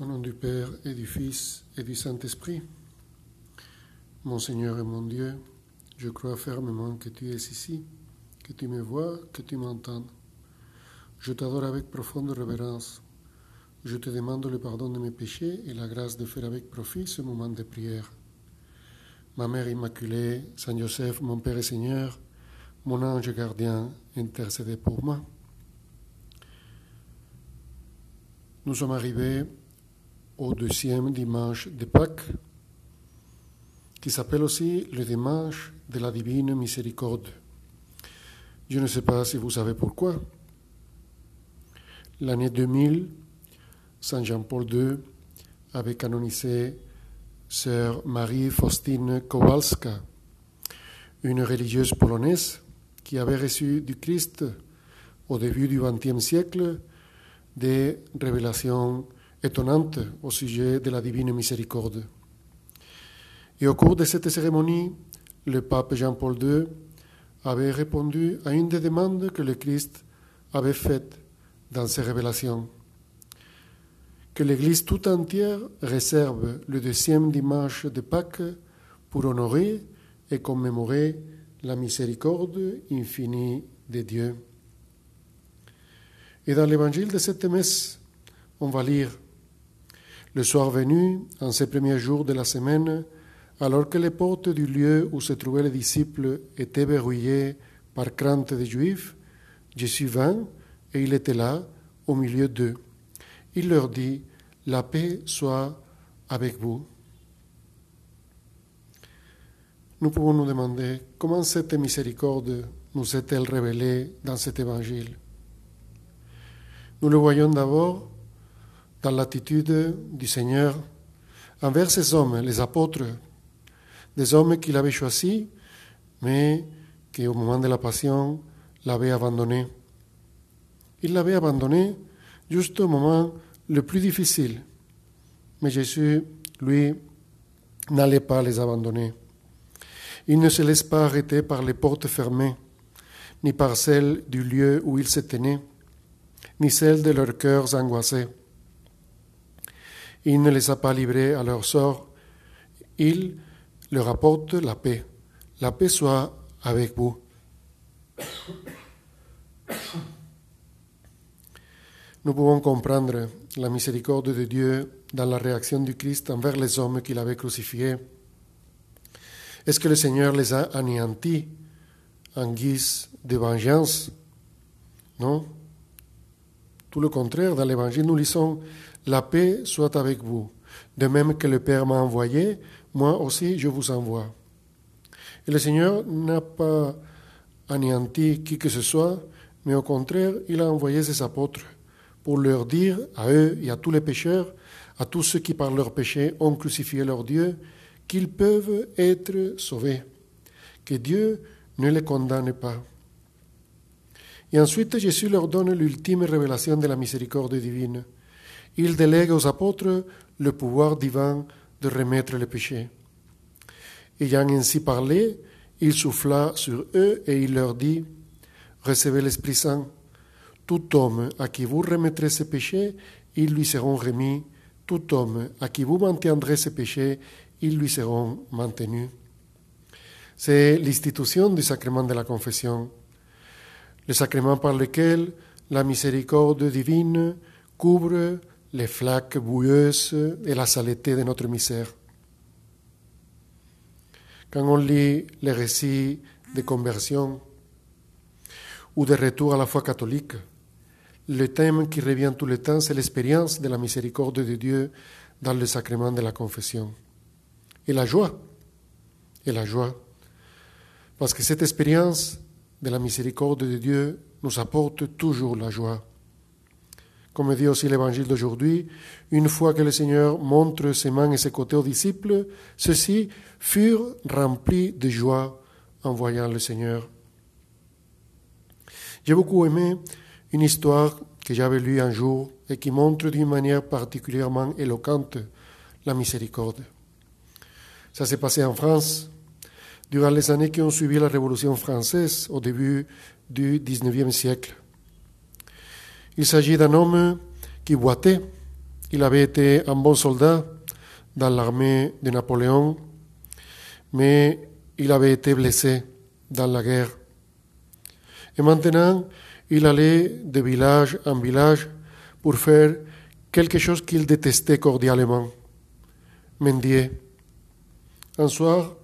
Au nom du Père et du Fils et du Saint-Esprit, mon Seigneur et mon Dieu, je crois fermement que tu es ici, que tu me vois, que tu m'entends. Je t'adore avec profonde révérence. Je te demande le pardon de mes péchés et la grâce de faire avec profit ce moment de prière. Ma Mère Immaculée, Saint Joseph, mon Père et Seigneur, mon ange gardien, intercédez pour moi. Nous sommes arrivés au deuxième dimanche de Pâques, qui s'appelle aussi le dimanche de la divine miséricorde. Je ne sais pas si vous savez pourquoi. L'année 2000, Saint Jean-Paul II avait canonisé Sœur Marie Faustine Kowalska, une religieuse polonaise qui avait reçu du Christ au début du XXe siècle des révélations étonnante au sujet de la divine miséricorde. Et au cours de cette cérémonie, le pape Jean-Paul II avait répondu à une des demandes que le Christ avait faites dans ses révélations. Que l'Église tout entière réserve le deuxième dimanche de Pâques pour honorer et commémorer la miséricorde infinie de Dieu. Et dans l'évangile de cette messe, on va lire le soir venu, en ces premiers jours de la semaine, alors que les portes du lieu où se trouvaient les disciples étaient verrouillées par crainte des Juifs, Jésus vint et il était là, au milieu d'eux. Il leur dit, La paix soit avec vous. Nous pouvons nous demander comment cette miséricorde nous est-elle révélée dans cet évangile. Nous le voyons d'abord dans l'attitude du Seigneur envers ces hommes, les apôtres, des hommes qu'il avait choisis, mais qui au moment de la passion l'avaient abandonné. Il l'avait abandonné juste au moment le plus difficile. Mais Jésus, lui, n'allait pas les abandonner. Il ne se laisse pas arrêter par les portes fermées, ni par celles du lieu où ils se tenaient, ni celles de leurs cœurs angoissés. Il ne les a pas livrés à leur sort. Il leur apporte la paix. La paix soit avec vous. Nous pouvons comprendre la miséricorde de Dieu dans la réaction du Christ envers les hommes qu'il avait crucifiés. Est-ce que le Seigneur les a anéantis en guise de vengeance? Non. Tout le contraire, dans l'Évangile, nous lisons la paix soit avec vous. De même que le Père m'a envoyé, moi aussi je vous envoie. Et le Seigneur n'a pas anéanti qui que ce soit, mais au contraire, il a envoyé ses apôtres pour leur dire à eux et à tous les pécheurs, à tous ceux qui par leur péché ont crucifié leur Dieu, qu'ils peuvent être sauvés, que Dieu ne les condamne pas. Et ensuite, Jésus leur donne l'ultime révélation de la miséricorde divine. Il délègue aux apôtres le pouvoir divin de remettre les péchés. Ayant ainsi parlé, il souffla sur eux et il leur dit, Recevez l'Esprit Saint. Tout homme à qui vous remettrez ses péchés, ils lui seront remis. Tout homme à qui vous maintiendrez ses péchés, ils lui seront maintenus. C'est l'institution du sacrement de la confession, le sacrement par lequel la miséricorde divine couvre les flaques boueuses et la saleté de notre misère. Quand on lit les récits de conversion ou de retour à la foi catholique, le thème qui revient tout le temps, c'est l'expérience de la miséricorde de Dieu dans le sacrement de la confession. Et la joie, et la joie, parce que cette expérience de la miséricorde de Dieu nous apporte toujours la joie. Comme dit aussi l'évangile d'aujourd'hui, une fois que le Seigneur montre ses mains et ses côtés aux disciples, ceux-ci furent remplis de joie en voyant le Seigneur. J'ai beaucoup aimé une histoire que j'avais lue un jour et qui montre d'une manière particulièrement éloquente la miséricorde. Ça s'est passé en France durant les années qui ont suivi la Révolution française au début du XIXe siècle. Il s'agit d'un homme qui boitait il avait été un bon soldat dans l'armée de Napoléon, mais il avait été blessé dans la guerre. Et maintenant, il allait de village en village pour faire quelque chose qu'il détestait cordialement, mendier. Un soir,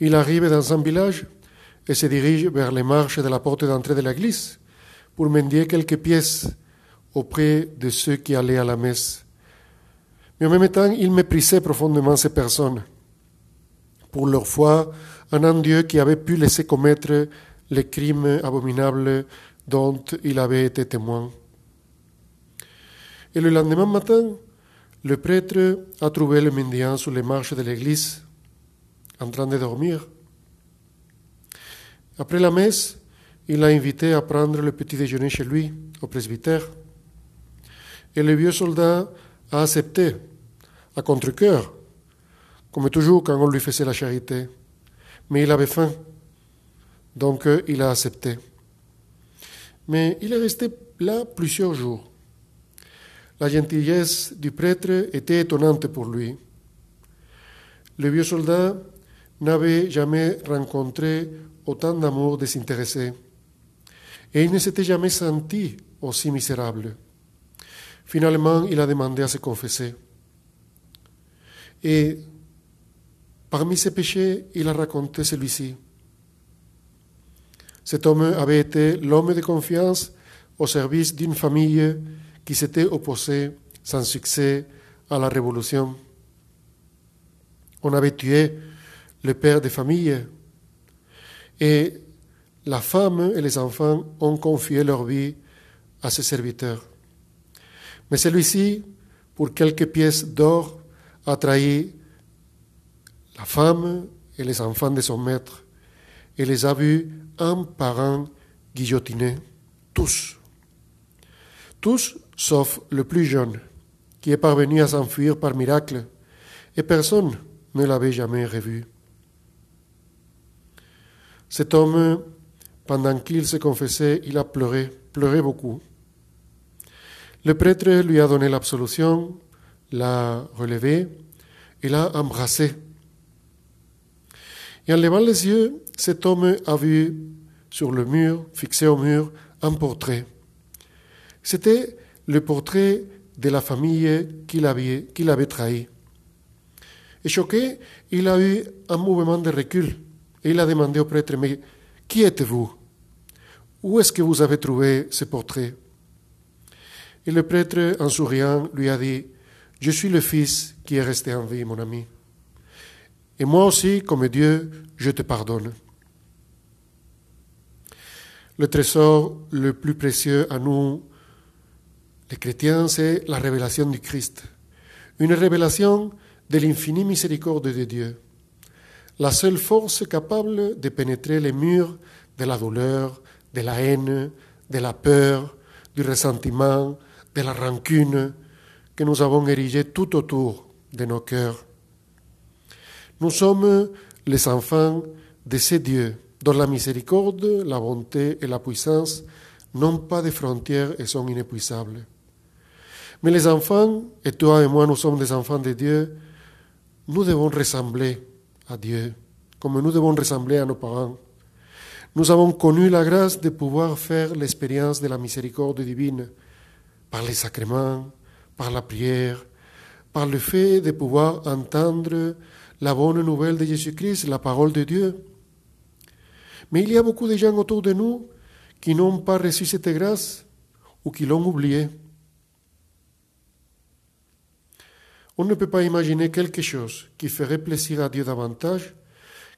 il arrive dans un village et se dirige vers les marches de la porte d'entrée de l'église pour mendier quelques pièces auprès de ceux qui allaient à la messe. Mais en même temps, il méprisait profondément ces personnes pour leur foi en un Dieu qui avait pu laisser commettre les crimes abominables dont il avait été témoin. Et le lendemain matin, le prêtre a trouvé le mendiant sur les marches de l'église, en train de dormir. Après la messe, il l'a invité à prendre le petit déjeuner chez lui, au presbytère. Et le vieux soldat a accepté, à contre-coeur, comme toujours quand on lui faisait la charité. Mais il avait faim, donc il a accepté. Mais il est resté là plusieurs jours. La gentillesse du prêtre était étonnante pour lui. Le vieux soldat n'avait jamais rencontré autant d'amour désintéressé et il ne s'était jamais senti aussi misérable. Finalement, il a demandé à se confesser. Et parmi ses péchés, il a raconté celui-ci. Cet homme avait été l'homme de confiance au service d'une famille qui s'était opposée sans succès à la révolution. On avait tué le père de famille et la femme et les enfants ont confié leur vie à ses serviteurs. Mais celui-ci, pour quelques pièces d'or, a trahi la femme et les enfants de son maître et les a vus un par un guillotinés, tous. Tous sauf le plus jeune, qui est parvenu à s'enfuir par miracle, et personne ne l'avait jamais revu. Cet homme, pendant qu'il se confessait, il a pleuré, pleuré beaucoup. Le prêtre lui a donné l'absolution, l'a relevé et l'a embrassé. Et en levant les yeux, cet homme a vu sur le mur, fixé au mur, un portrait. C'était le portrait de la famille qu'il avait, trahi. Et choqué, il a eu un mouvement de recul il a demandé au prêtre, mais qui êtes-vous? Où est-ce que vous avez trouvé ce portrait? Et le prêtre, en souriant, lui a dit, je suis le fils qui est resté en vie, mon ami. Et moi aussi, comme Dieu, je te pardonne. Le trésor le plus précieux à nous, les chrétiens, c'est la révélation du Christ. Une révélation de l'infinie miséricorde de Dieu. La seule force capable de pénétrer les murs de la douleur, de la haine, de la peur, du ressentiment, de la rancune que nous avons érigé tout autour de nos cœurs. Nous sommes les enfants de ces dieux dont la miséricorde, la bonté et la puissance n'ont pas de frontières et sont inépuisables. Mais les enfants, et toi et moi nous sommes des enfants de Dieu, nous devons ressembler à Dieu, comme nous devons ressembler à nos parents. Nous avons connu la grâce de pouvoir faire l'expérience de la miséricorde divine par les sacrements, par la prière, par le fait de pouvoir entendre la bonne nouvelle de Jésus-Christ, la parole de Dieu. Mais il y a beaucoup de gens autour de nous qui n'ont pas reçu cette grâce ou qui l'ont oubliée. On ne peut pas imaginer quelque chose qui ferait plaisir à Dieu davantage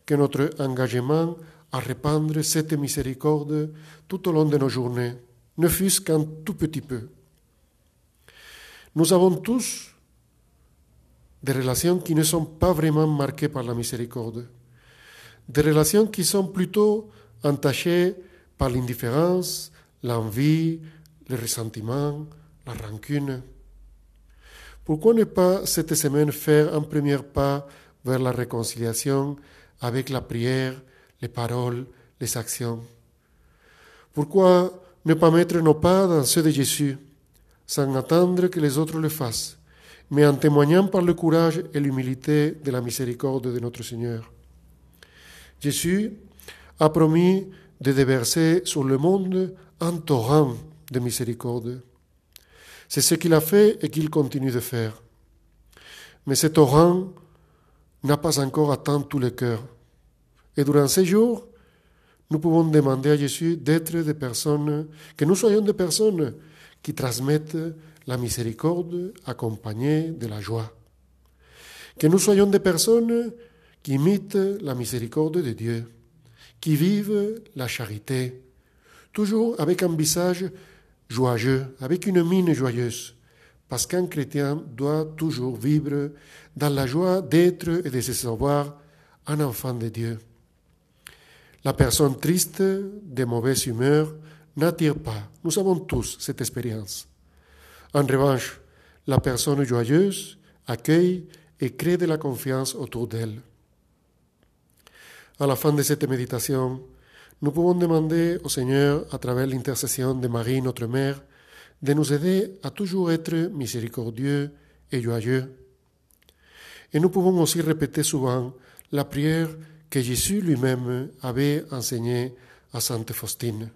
que notre engagement à répandre cette miséricorde tout au long de nos journées, ne fût-ce qu'un tout petit peu. Nous avons tous des relations qui ne sont pas vraiment marquées par la miséricorde des relations qui sont plutôt entachées par l'indifférence, l'envie, le ressentiment, la rancune. Pourquoi ne pas cette semaine faire un premier pas vers la réconciliation avec la prière, les paroles, les actions? Pourquoi ne pas mettre nos pas dans ceux de Jésus, sans attendre que les autres le fassent, mais en témoignant par le courage et l'humilité de la miséricorde de notre Seigneur? Jésus a promis de déverser sur le monde un torrent de miséricorde. C'est ce qu'il a fait et qu'il continue de faire. Mais ce torrent n'a pas encore atteint tous les cœurs. Et durant ces jours, nous pouvons demander à Jésus d'être des personnes, que nous soyons des personnes qui transmettent la miséricorde accompagnée de la joie. Que nous soyons des personnes qui imitent la miséricorde de Dieu, qui vivent la charité, toujours avec un visage joyeux, avec une mine joyeuse, parce qu'un chrétien doit toujours vivre dans la joie d'être et de se savoir un enfant de Dieu. La personne triste, de mauvaise humeur, n'attire pas. Nous avons tous cette expérience. En revanche, la personne joyeuse accueille et crée de la confiance autour d'elle. À la fin de cette méditation, nous pouvons demander au Seigneur, à travers l'intercession de Marie, notre Mère, de nous aider à toujours être miséricordieux et joyeux. Et nous pouvons aussi répéter souvent la prière que Jésus lui-même avait enseignée à Sainte Faustine.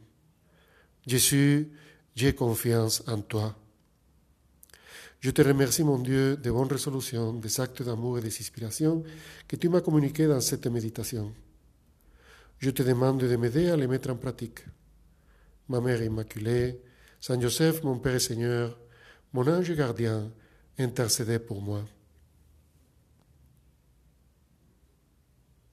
Jésus, j'ai confiance en toi. Je te remercie, mon Dieu, des bonnes résolutions, des actes d'amour et des inspirations que tu m'as communiqués dans cette méditation. Je te demande de m'aider à les mettre en pratique. Ma Mère Immaculée, Saint Joseph, mon Père et Seigneur, mon ange gardien, intercédez pour moi.